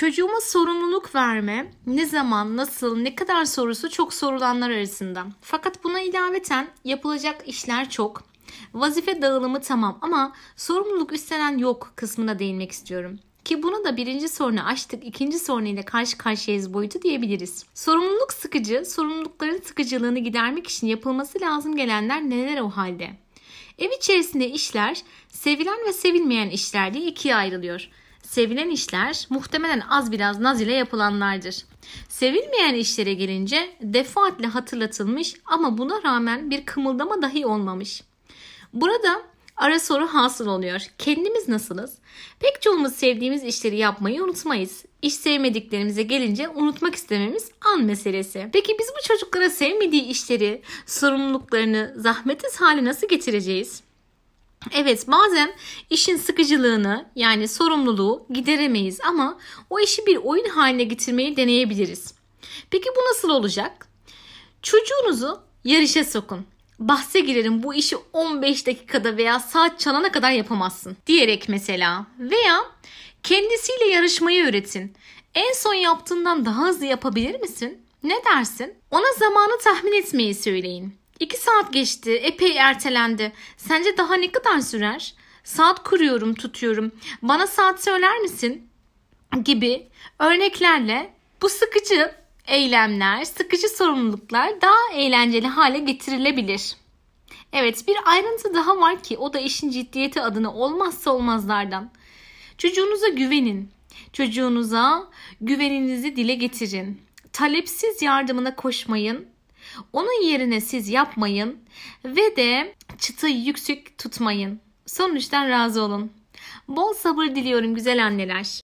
Çocuğuma sorumluluk verme, ne zaman, nasıl, ne kadar sorusu çok sorulanlar arasında. Fakat buna ilaveten yapılacak işler çok. Vazife dağılımı tamam ama sorumluluk üstlenen yok kısmına değinmek istiyorum. Ki bunu da birinci sorunu açtık, ikinci sorunuyla karşı karşıyayız boyutu diyebiliriz. Sorumluluk sıkıcı, sorumlulukların sıkıcılığını gidermek için yapılması lazım gelenler neler o halde? Ev içerisinde işler sevilen ve sevilmeyen işler diye ikiye ayrılıyor. Sevilen işler muhtemelen az biraz naz ile yapılanlardır. Sevilmeyen işlere gelince defaatle hatırlatılmış ama buna rağmen bir kımıldama dahi olmamış. Burada ara soru hasıl oluyor. Kendimiz nasılız? Pek çoğumuz sevdiğimiz işleri yapmayı unutmayız. İş sevmediklerimize gelince unutmak istememiz an meselesi. Peki biz bu çocuklara sevmediği işleri, sorumluluklarını zahmetsiz hale nasıl getireceğiz? Evet bazen işin sıkıcılığını yani sorumluluğu gideremeyiz ama o işi bir oyun haline getirmeyi deneyebiliriz. Peki bu nasıl olacak? Çocuğunuzu yarışa sokun. Bahse girerim bu işi 15 dakikada veya saat çalana kadar yapamazsın diyerek mesela veya kendisiyle yarışmayı öğretin. En son yaptığından daha hızlı yapabilir misin? Ne dersin? Ona zamanı tahmin etmeyi söyleyin. 2 saat geçti, epey ertelendi. Sence daha ne kadar sürer? Saat kuruyorum, tutuyorum. Bana saat söyler misin? Gibi örneklerle bu sıkıcı eylemler, sıkıcı sorumluluklar daha eğlenceli hale getirilebilir. Evet bir ayrıntı daha var ki o da işin ciddiyeti adına olmazsa olmazlardan. Çocuğunuza güvenin. Çocuğunuza güveninizi dile getirin. Talepsiz yardımına koşmayın. Onun yerine siz yapmayın ve de çıtayı yüksek tutmayın. Sonuçtan razı olun. Bol sabır diliyorum güzel anneler.